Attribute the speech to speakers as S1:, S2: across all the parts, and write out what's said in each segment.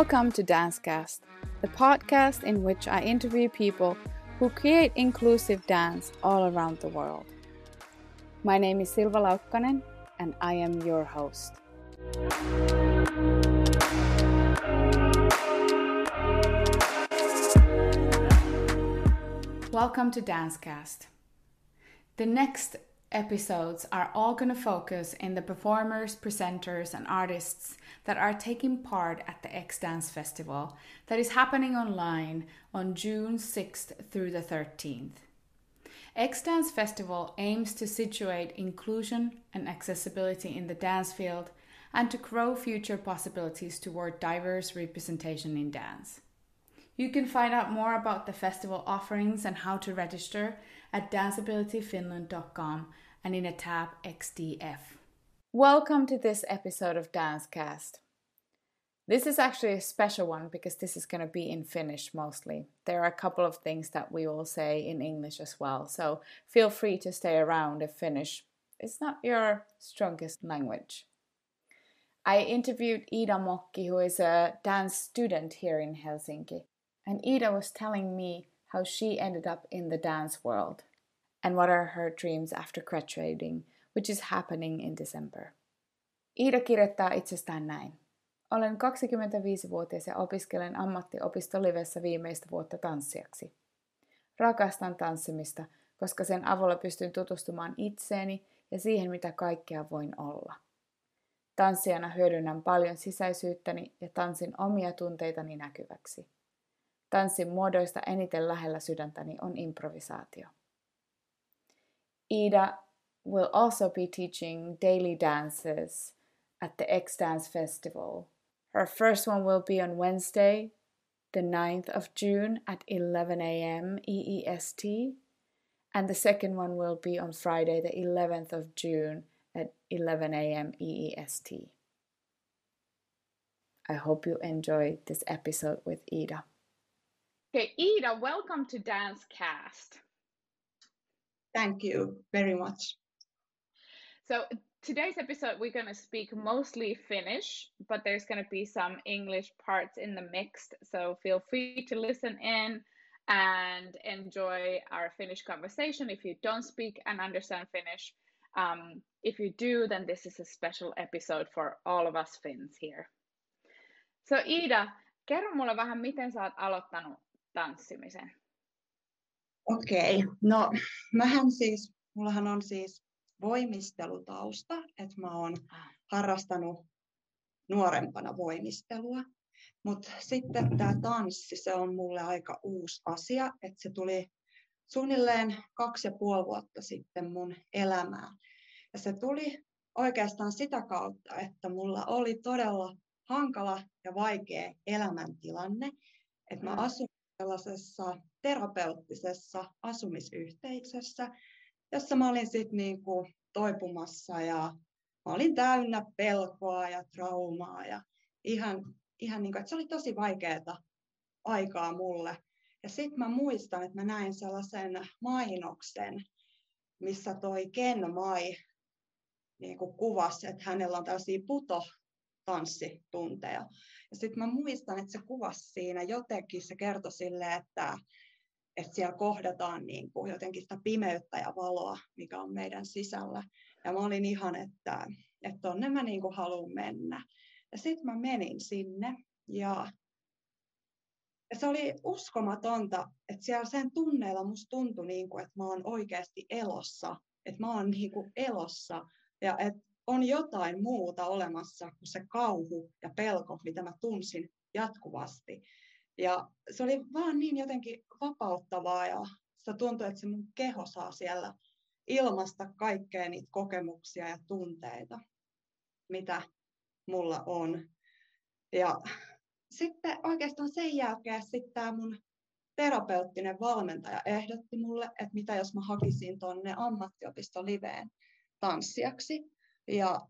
S1: Welcome to Dancecast, the podcast in which I interview people who create inclusive dance all around the world. My name is Silva Laukkanen, and I am your host. Welcome to Dancecast. The next episodes are all going to focus in the performers, presenters, and artists that are taking part at the X Dance Festival that is happening online on June 6th through the 13th. X Dance Festival aims to situate inclusion and accessibility in the dance field and to grow future possibilities toward diverse representation in dance. You can find out more about the festival offerings and how to register at danceabilityfinland.com and in a tab XDF. Welcome to this episode of Dancecast. This is actually a special one because this is going to be in Finnish mostly. There are a couple of things that we will say in English as well, so feel free to stay around if Finnish is not your strongest language. I interviewed Ida Mokki, who is a dance student here in Helsinki, and Ida was telling me how she ended up in the dance world and what are her dreams after graduating, which is happening in December. Ida kirjoittaa itsestään näin. Olen 25-vuotias ja opiskelen ammattiopisto-livessä viimeistä vuotta tanssijaksi. Rakastan tanssimista, koska sen avulla pystyn tutustumaan itseeni ja siihen, mitä kaikkea voin olla. Tanssijana hyödynnän paljon sisäisyyttäni ja tanssin omia tunteitani näkyväksi. Tanssin muodoista eniten lähellä sydäntäni on improvisaatio. Ida will also be teaching daily dances at the X Dance Festival. Her first one will be on Wednesday, the 9th of June at 11 a.m. EEST, and the second one will be on Friday, the 11th of June at 11 a.m. EEST. I hope you enjoy this episode with Ida. Okay, Ida, welcome to Dancecast.
S2: Thank you very much.
S1: So, today's episode, we're going to speak mostly Finnish, but there's going to be some English parts in the mix. So, feel free to listen in and enjoy our Finnish conversation if you don't speak and understand Finnish. Um, if you do, then this is a special episode for all of us Finns here. So Ida, kerro mulle vähän, miten sä oot aloittanut tanssimisen?
S2: Okei, okay. no mähän siis, mullahan on siis voimistelutausta, että mä oon ah. harrastanut nuorempana voimistelua. Mutta sitten tämä tanssi, se on mulle aika uusi asia, että se tuli suunnilleen kaksi ja puoli vuotta sitten mun elämään. Ja se tuli oikeastaan sitä kautta, että mulla oli todella hankala ja vaikea elämäntilanne, että mä mm. Asun sellaisessa terapeuttisessa asumisyhteisössä, jossa mä olin sitten niinku toipumassa ja mä olin täynnä pelkoa ja traumaa ja ihan, ihan niin kuin, että se oli tosi vaikeaa aikaa mulle. Ja sitten mä muistan, että mä näin sellaisen mainoksen, missä toi Ken Mai niin kuvasi, että hänellä on tällaisia puto tanssitunteja. Ja sitten mä muistan, että se kuvasi siinä jotenkin, se kertoi sille, että, että siellä kohdataan niin kuin jotenkin sitä pimeyttä ja valoa, mikä on meidän sisällä. Ja mä olin ihan, että, että tonne mä niin kuin haluan mennä. Ja sitten mä menin sinne ja, se oli uskomatonta, että siellä sen tunneilla musta tuntui, niin kuin, että mä oon oikeasti elossa. Että mä oon niin kuin elossa ja että on jotain muuta olemassa kuin se kauhu ja pelko, mitä mä tunsin jatkuvasti. Ja se oli vaan niin jotenkin vapauttavaa ja se tuntui, että se mun keho saa siellä ilmasta kaikkea niitä kokemuksia ja tunteita, mitä mulla on. Ja sitten oikeastaan sen jälkeen sitten tämä mun terapeuttinen valmentaja ehdotti mulle, että mitä jos mä hakisin tuonne ammattiopiston liveen tanssijaksi. Ja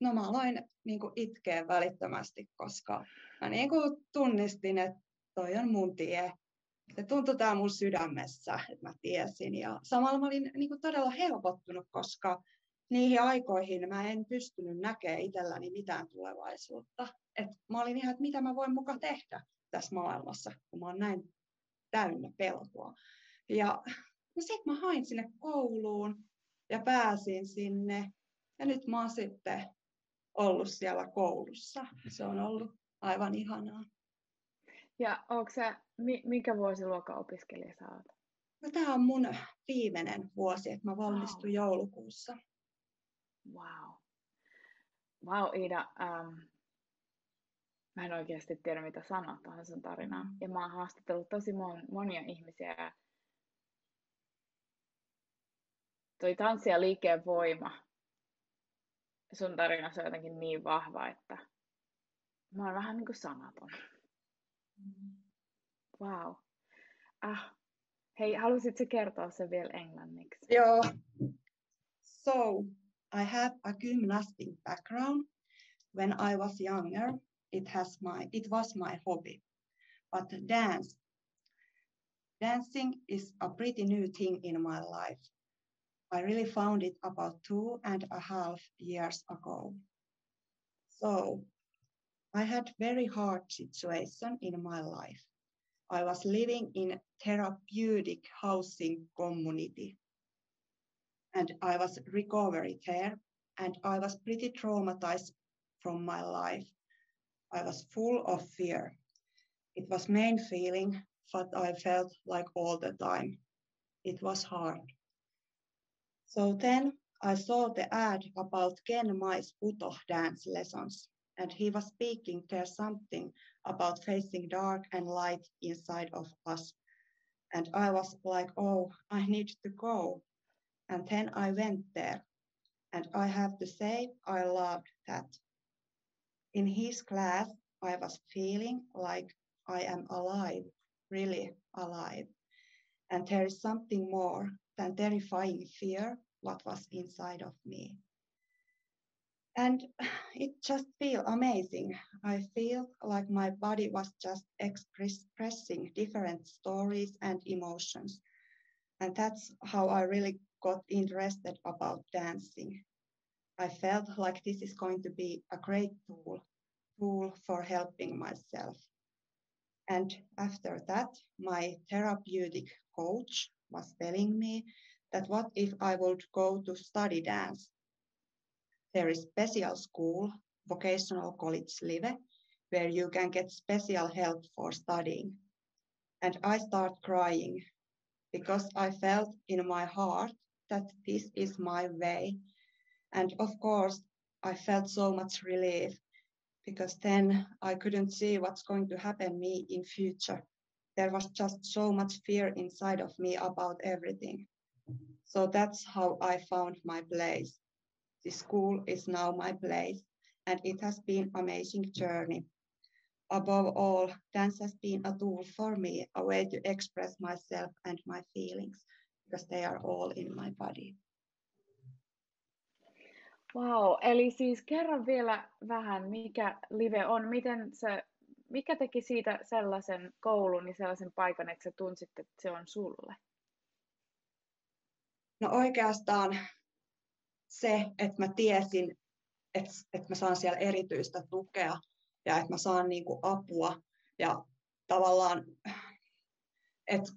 S2: no mä aloin niin kuin itkeä välittömästi, koska mä niin kuin tunnistin, että toi on mun tie. Se tuntui tää mun sydämessä, että mä tiesin. Ja samalla mä olin niin kuin todella helpottunut, koska niihin aikoihin mä en pystynyt näkemään itselläni mitään tulevaisuutta. että mä olin ihan, että mitä mä voin muka tehdä tässä maailmassa, kun mä oon näin täynnä pelkoa. Ja no sitten mä hain sinne kouluun ja pääsin sinne. Ja nyt mä oon sitten ollut siellä koulussa. Se on ollut aivan ihanaa.
S1: Ja onko sä, minkä vuosiluokan opiskelija sä oot?
S2: No, tämä on mun viimeinen vuosi, että mä valmistun wow. joulukuussa.
S1: Wow. Wow, Ida. Um, mä en oikeasti tiedä, mitä sanoa tuohon sun tarinaan. Ja mä oon haastatellut tosi mon, monia ihmisiä. Toi tanssi ja liikkeen voima sun tarinassa on jotenkin niin vahva, että mä oon vähän niin kuin sanaton. Wow. Ah. Hei, halusitko kertoa sen vielä englanniksi?
S2: Joo. So, I have a gymnastic background. When I was younger, it has my it was my hobby. But dance dancing is a pretty new thing in my life. I really found it about two and a half years ago. So I had very hard situation in my life. I was living in therapeutic housing community and I was recovery there and I was pretty traumatized from my life. I was full of fear. It was main feeling what I felt like all the time. It was hard. So then I saw the ad about Ken Mai's Puto dance lessons and he was speaking there something about facing dark and light inside of us. And I was like, oh, I need to go. And then I went there. And I have to say, I loved that. In his class, I was feeling like I am alive, really alive. And there is something more than terrifying fear what was inside of me. And it just feel amazing. I feel like my body was just expressing different stories and emotions. And that's how i really got interested about dancing. I felt like this is going to be a great tool tool for helping myself. And after that my therapeutic coach was telling me that what if i would go to study dance there is special school, vocational college Live, where you can get special help for studying. And I start crying because I felt in my heart that this is my way. And of course, I felt so much relief because then I couldn't see what's going to happen me in future. There was just so much fear inside of me about everything. So that's how I found my place. The school is now my place, and it has been amazing journey. Above all, dance has been a tool for me, a way to express myself and my feelings, because they are all in my body.
S1: Wow, eli siis kerran vielä vähän, mikä live on, miten se, mikä teki siitä sellaisen koulun ja sellaisen paikan, että sä tunsit, että se on sulle?
S2: No oikeastaan se, että mä tiesin, että, että mä saan siellä erityistä tukea ja että mä saan niin kuin apua ja tavallaan, että,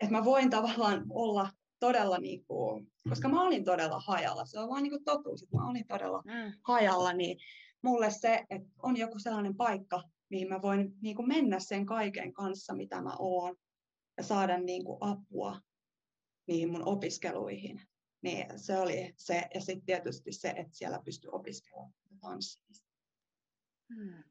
S2: että mä voin tavallaan olla todella, niin kuin, koska mä olin todella hajalla, se on vaan niin kuin totuus, että mä olin todella mm. hajalla, niin mulle se, että on joku sellainen paikka, mihin mä voin niin kuin mennä sen kaiken kanssa, mitä mä oon, ja saada niin kuin apua niihin mun opiskeluihin, niin se oli se, ja sitten tietysti se, että siellä pystyy opiskelemaan tanssimista.
S1: Hmm.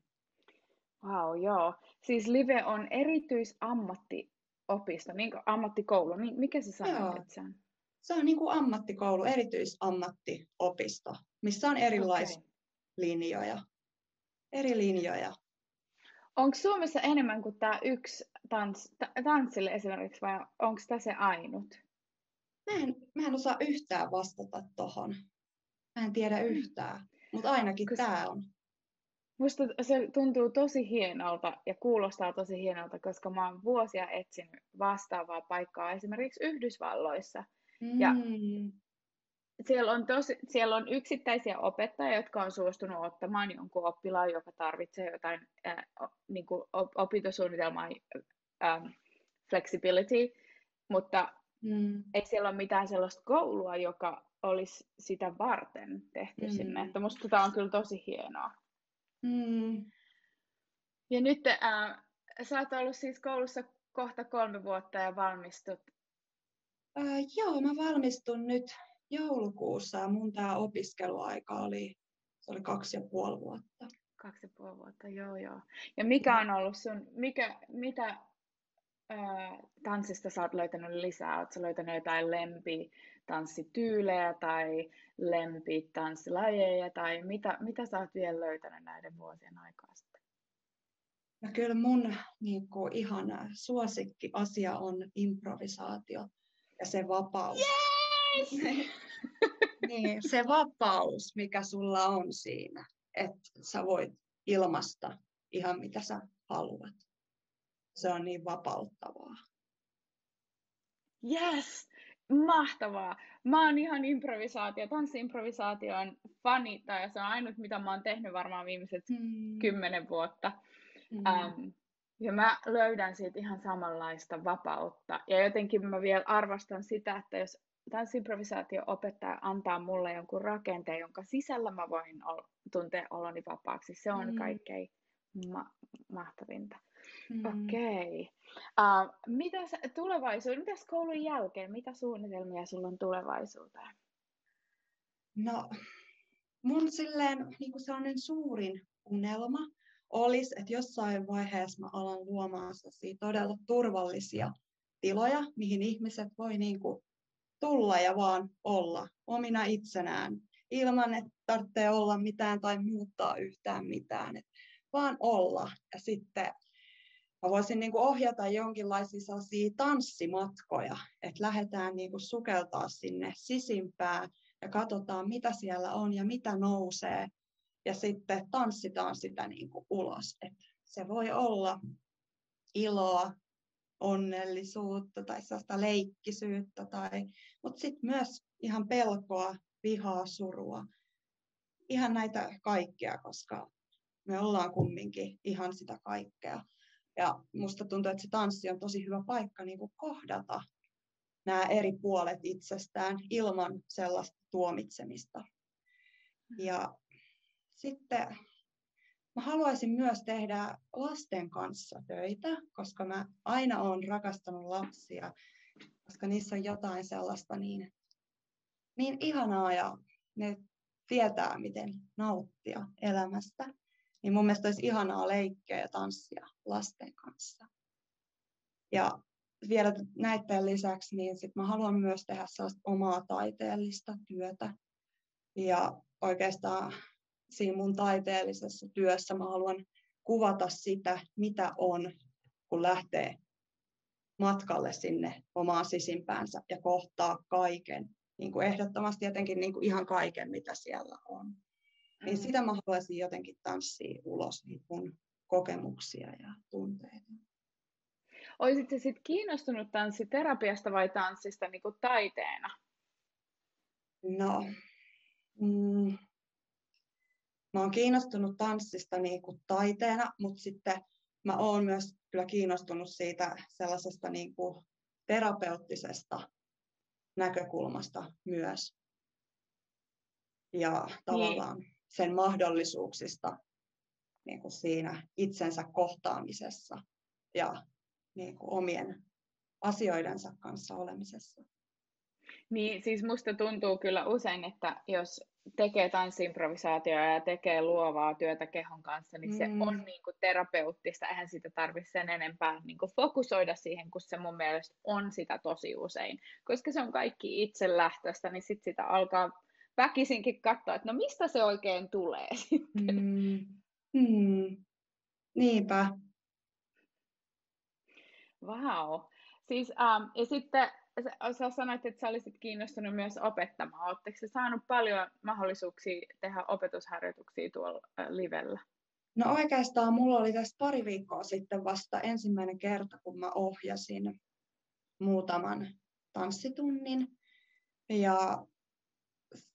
S1: Wow, joo. Siis Live on erityisammattiopisto, niin ammattikoulu. Mikä se sanoo, että se on?
S2: Se on niin kuin ammattikoulu, erityisammattiopisto, missä on erilaisia okay. linjoja. Eri linjoja.
S1: Onko Suomessa enemmän kuin tämä yksi tans, tanssille esimerkiksi, vai onko tämä se ainut?
S2: Mä en, mä en osaa yhtään vastata tohon. Mä en tiedä mm. yhtään, mutta ainakin Koska... tämä on.
S1: Musta se tuntuu tosi hienolta ja kuulostaa tosi hienolta, koska mä oon vuosia etsinyt vastaavaa paikkaa esimerkiksi Yhdysvalloissa. Mm. Ja siellä on, tosi, siellä on yksittäisiä opettajia, jotka on suostunut ottamaan jonkun oppilaan, joka tarvitsee jotain äh, niin kuin opintosuunnitelmaa äh, flexibility, mutta mm. ei siellä ole mitään sellaista koulua, joka olisi sitä varten tehty mm. sinne. Että musta tämä on kyllä tosi hienoa. Mm. Ja nyt äh, sä oot ollut siis koulussa kohta kolme vuotta ja valmistut.
S2: Äh, joo, mä valmistun nyt joulukuussa ja mun tämä opiskeluaika oli, se oli kaksi ja puoli vuotta.
S1: Kaksi ja puoli vuotta, joo joo. Ja mikä on ollut sun, mikä, mitä ää, tanssista sä oot löytänyt lisää? Oletko löytänyt jotain lempi tanssityylejä tai lempi tanssilajeja tai mitä, mitä sä oot vielä löytänyt näiden vuosien aikaa sitten?
S2: No kyllä mun niin kuin, ihan suosikki asia on improvisaatio ja se vapaus. Yes! niin, se vapaus, mikä sulla on siinä, että sä voit ilmasta ihan mitä sä haluat. Se on niin vapauttavaa.
S1: Yes! Mahtavaa! Mä oon ihan improvisaatio, tanssi-improvisaation fani, tai se on ainut, mitä mä oon tehnyt varmaan viimeiset mm. kymmenen vuotta. Mm. Um, ja mä löydän siitä ihan samanlaista vapautta. Ja jotenkin mä vielä arvostan sitä, että jos tanssimprovisaatio-opettaja antaa mulle jonkun rakenteen, jonka sisällä mä voin ol- tuntea oloni vapaaksi, se on mm. kaikkein ma- mahtavinta. Mm. Okei. Okay. Uh, mitäs tulevaisuus, mitäs koulun jälkeen, mitä suunnitelmia sulla on tulevaisuuteen?
S2: No, mun silleen niin kuin sellainen suurin unelma olisi, että jossain vaiheessa mä alan luomaan todella turvallisia tiloja, mihin ihmiset voi niin kuin tulla ja vaan olla omina itsenään, ilman että tarvitsee olla mitään tai muuttaa yhtään mitään, Et vaan olla. Ja sitten mä voisin niin kuin ohjata jonkinlaisia sellaisia tanssimatkoja, että lähdetään niin kuin sukeltaa sinne sisimpään ja katsotaan, mitä siellä on ja mitä nousee. Ja sitten tanssitaan sitä niin kuin ulos. Et se voi olla iloa, onnellisuutta tai sellaista leikkisyyttä, tai, mutta sitten myös ihan pelkoa, vihaa, surua. Ihan näitä kaikkea, koska me ollaan kumminkin ihan sitä kaikkea. Ja musta tuntuu, että se tanssi on tosi hyvä paikka niin kuin kohdata nämä eri puolet itsestään ilman sellaista tuomitsemista. Ja sitten Mä haluaisin myös tehdä lasten kanssa töitä, koska mä aina olen rakastanut lapsia, koska niissä on jotain sellaista niin, niin ihanaa ja ne tietää, miten nauttia elämästä. Niin mun mielestä olisi ihanaa leikkiä ja tanssia lasten kanssa. Ja vielä näiden lisäksi, niin sit mä haluan myös tehdä sellaista omaa taiteellista työtä. Ja oikeastaan siinä mun taiteellisessa työssä mä haluan kuvata sitä, mitä on, kun lähtee matkalle sinne omaan sisimpäänsä ja kohtaa kaiken. Niin kuin ehdottomasti jotenkin niin kuin ihan kaiken, mitä siellä on. Niin sitä mä haluaisin jotenkin tanssia ulos, niin mun kokemuksia ja tunteita.
S1: Olisitko sitten kiinnostunut tanssiterapiasta vai tanssista niin kuin taiteena?
S2: No, mm, mä oon kiinnostunut tanssista niin kuin taiteena, mutta sitten mä oon myös kyllä kiinnostunut siitä sellaisesta niin kuin terapeuttisesta näkökulmasta myös. Ja tavallaan niin. sen mahdollisuuksista niin kuin siinä itsensä kohtaamisessa ja niin kuin omien asioidensa kanssa olemisessa.
S1: Niin, siis musta tuntuu kyllä usein, että jos tekee tanssiimprovisaatioa ja tekee luovaa työtä kehon kanssa, niin se mm. on niin kuin terapeuttista. Eihän sitä tarvitse sen enempää niin kuin fokusoida siihen, kun se mun mielestä on sitä tosi usein. Koska se on kaikki itselähtöistä, niin sitten sitä alkaa väkisinkin katsoa, että no mistä se oikein tulee sitten. Mm.
S2: Mm. Niinpä.
S1: Wow. Siis, um, ja sitten sä sanoit, että sä olisit kiinnostunut myös opettamaan. Oletteko sä saanut paljon mahdollisuuksia tehdä opetusharjoituksia tuolla livellä?
S2: No oikeastaan mulla oli tässä pari viikkoa sitten vasta ensimmäinen kerta, kun mä ohjasin muutaman tanssitunnin. Ja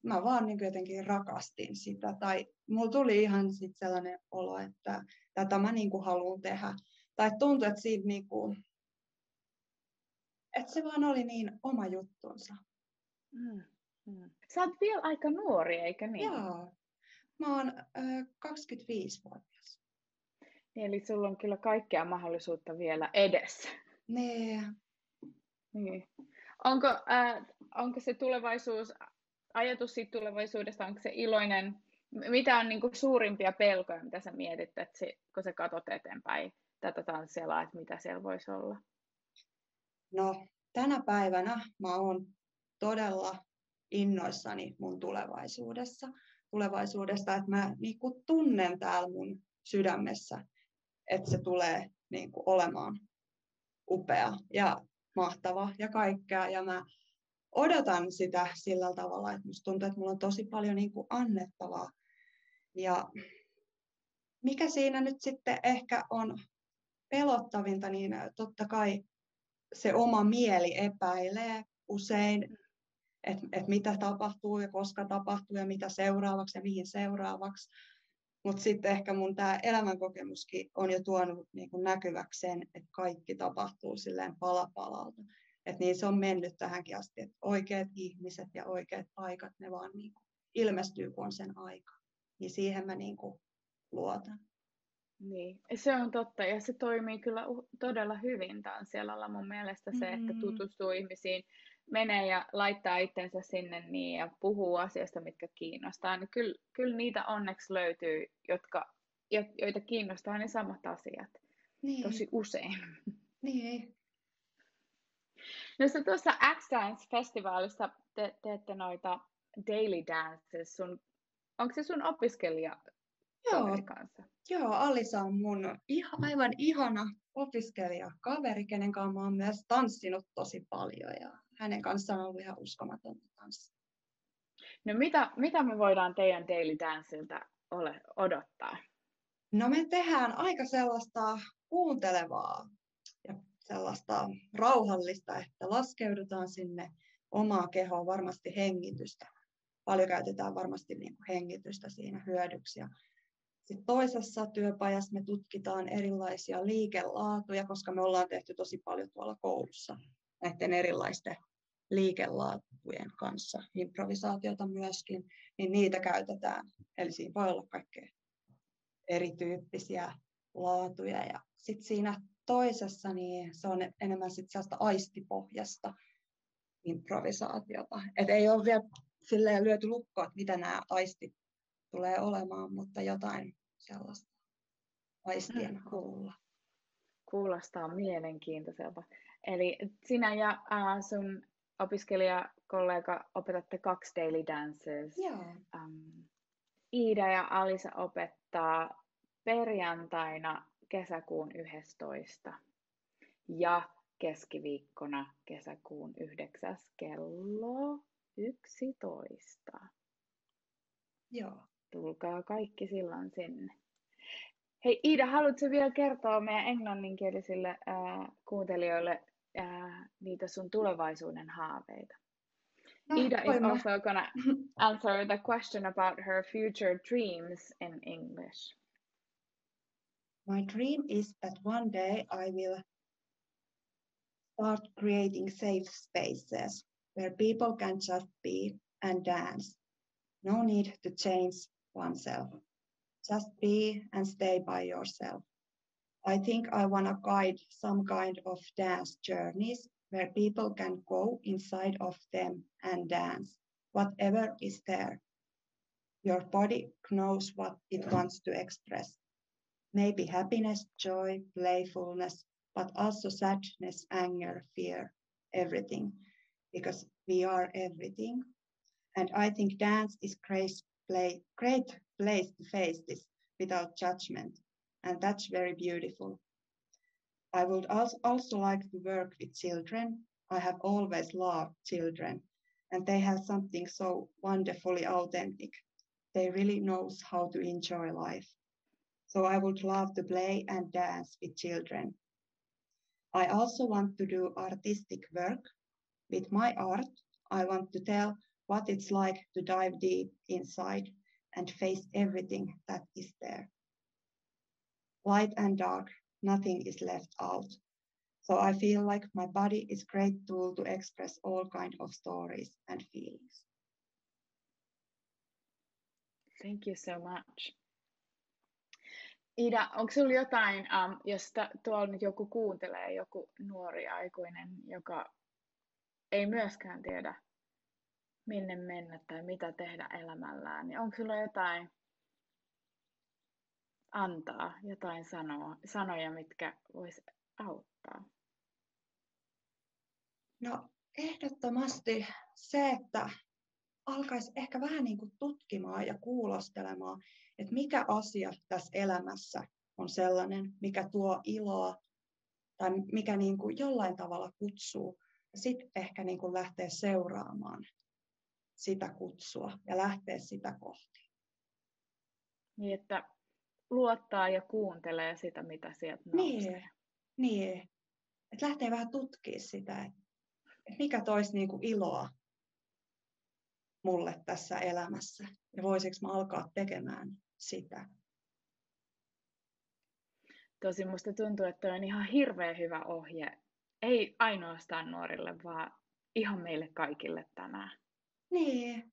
S2: mä vaan niin jotenkin rakastin sitä. Tai mulla tuli ihan sit sellainen olo, että tätä mä niin haluan tehdä. Tai tuntui, että siitä niin kuin, että se vaan oli niin oma juttunsa.
S1: Mm, mm. Sä oot vielä aika nuori, eikä niin?
S2: Joo. Mä oon äh, 25-vuotias.
S1: Niin, eli sulla on kyllä kaikkea mahdollisuutta vielä edessä.
S2: Nee.
S1: Niin. Onko, äh, onko se tulevaisuus, ajatus siitä tulevaisuudesta, onko se iloinen, mitä on niin kuin suurimpia pelkoja, mitä sä mietit, että se, kun sä katsot eteenpäin tätä tanssia, että mitä siellä voisi olla?
S2: No, tänä päivänä mä oon todella innoissani mun tulevaisuudessa, tulevaisuudesta, että mä niin kuin tunnen täällä mun sydämessä, että se tulee niin kuin olemaan upea ja mahtava ja kaikkea. Ja mä odotan sitä sillä tavalla, että musta tuntuu, että mulla on tosi paljon niin kuin annettavaa. Ja mikä siinä nyt sitten ehkä on pelottavinta, niin totta kai se oma mieli epäilee usein, että et mitä tapahtuu ja koska tapahtuu ja mitä seuraavaksi ja mihin seuraavaksi. Mutta sitten ehkä mun tämä elämänkokemuskin on jo tuonut niin kuin näkyväksi sen, että kaikki tapahtuu silleen pala palalta. Että niin se on mennyt tähänkin asti, että oikeat ihmiset ja oikeat paikat, ne vaan niin kuin ilmestyy, kun on sen aika. Niin siihen mä niin kuin luotan.
S1: Niin, se on totta ja se toimii kyllä todella hyvin tanssialalla mun mielestä se, että mm. tutustuu ihmisiin, menee ja laittaa itsensä sinne niin ja puhuu asioista, mitkä kiinnostaa, niin kyllä, kyllä niitä onneksi löytyy, jotka, joita kiinnostaa ne samat asiat niin. tosi usein.
S2: Niin.
S1: No sä tuossa X-Dance-festivaalissa te, teette noita daily dances. Sun, onko se sun opiskelija Joo. kanssa?
S2: Joo, Alisa on mun iha, aivan ihana opiskelija, kaveri, kenen kanssa mä oon myös tanssinut tosi paljon ja hänen kanssaan on ollut ihan uskomatonta tanssia.
S1: No mitä, mitä me voidaan teidän Daily Danceilta ole, odottaa?
S2: No me tehdään aika sellaista kuuntelevaa ja sellaista rauhallista, että laskeudutaan sinne omaa kehoa, varmasti hengitystä. Paljon käytetään varmasti niin kuin hengitystä siinä hyödyksi. Ja sitten toisessa työpajassa me tutkitaan erilaisia liikelaatuja, koska me ollaan tehty tosi paljon tuolla koulussa näiden erilaisten liikelaatujen kanssa, improvisaatiota myöskin, niin niitä käytetään. Eli siinä voi olla kaikkea erityyppisiä laatuja. Ja sitten siinä toisessa niin se on enemmän sit sellaista aistipohjasta improvisaatiota. Et ei ole vielä silleen lyöty lukkoa, että mitä nämä aistit tulee olemaan, mutta jotain sellaista aistien mm. avulla.
S1: Kuulostaa mielenkiintoiselta. Eli sinä ja äh, sun opiskelijakollega opetatte kaksi daily dances.
S2: Joo. Um,
S1: Iida ja Alisa opettaa perjantaina kesäkuun 11. ja keskiviikkona kesäkuun 9. kello 11.
S2: Joo.
S1: Tulkaa kaikki silloin sinne. Hei Iida, haluatko vielä kertoa meidän englanninkielisille äh, kuuntelijoille uh, niitä sun tulevaisuuden haaveita. No, Ida is also gonna answer the question about her future dreams in English.
S2: My dream is that one day I will start creating safe spaces where people can just be and dance. No need to change oneself. Just be and stay by yourself. I think I want to guide some kind of dance journeys where people can go inside of them and dance, whatever is there. Your body knows what it wants to express. Maybe happiness, joy, playfulness, but also sadness, anger, fear, everything, because we are everything. And I think dance is great, play, great place to face this without judgment and that's very beautiful. I would also like to work with children. I have always loved children, and they have something so wonderfully authentic. They really knows how to enjoy life. So I would love to play and dance with children. I also want to do artistic work. With my art, I want to tell what it's like to dive deep inside and face everything that is there. Light and dark, nothing is left out. So I feel like my body is great tool to express all kind of stories and feelings.
S1: Thank you so much. Ida, onko sinulla jotain, um, jos tuolla nyt joku kuuntelee, joku nuori aikuinen, joka ei myöskään tiedä, minne mennä tai mitä tehdä elämällään, niin onko sinulla jotain antaa, jotain sanoa, sanoja, mitkä vois auttaa?
S2: No ehdottomasti se, että alkaisi ehkä vähän niin kuin tutkimaan ja kuulostelemaan, että mikä asia tässä elämässä on sellainen, mikä tuo iloa tai mikä niin kuin jollain tavalla kutsuu. Sitten ehkä niin kuin lähteä seuraamaan sitä kutsua ja lähteä sitä kohti.
S1: Niin, että luottaa ja kuuntelee sitä, mitä sieltä nousee.
S2: Niin, niin. että lähtee vähän tutkimaan sitä, että, mikä toisi niin kuin iloa mulle tässä elämässä ja voisiko mä alkaa tekemään sitä.
S1: Tosi musta tuntuu, että on ihan hirveän hyvä ohje, ei ainoastaan nuorille, vaan ihan meille kaikille tänään.
S2: Niin.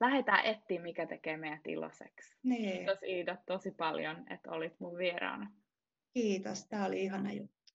S1: Lähdetään etsiä, mikä tekee meidät iloiseksi.
S2: Niin.
S1: Kiitos Iida tosi paljon, että olit mun vieraana.
S2: Kiitos, tämä oli ihana juttu.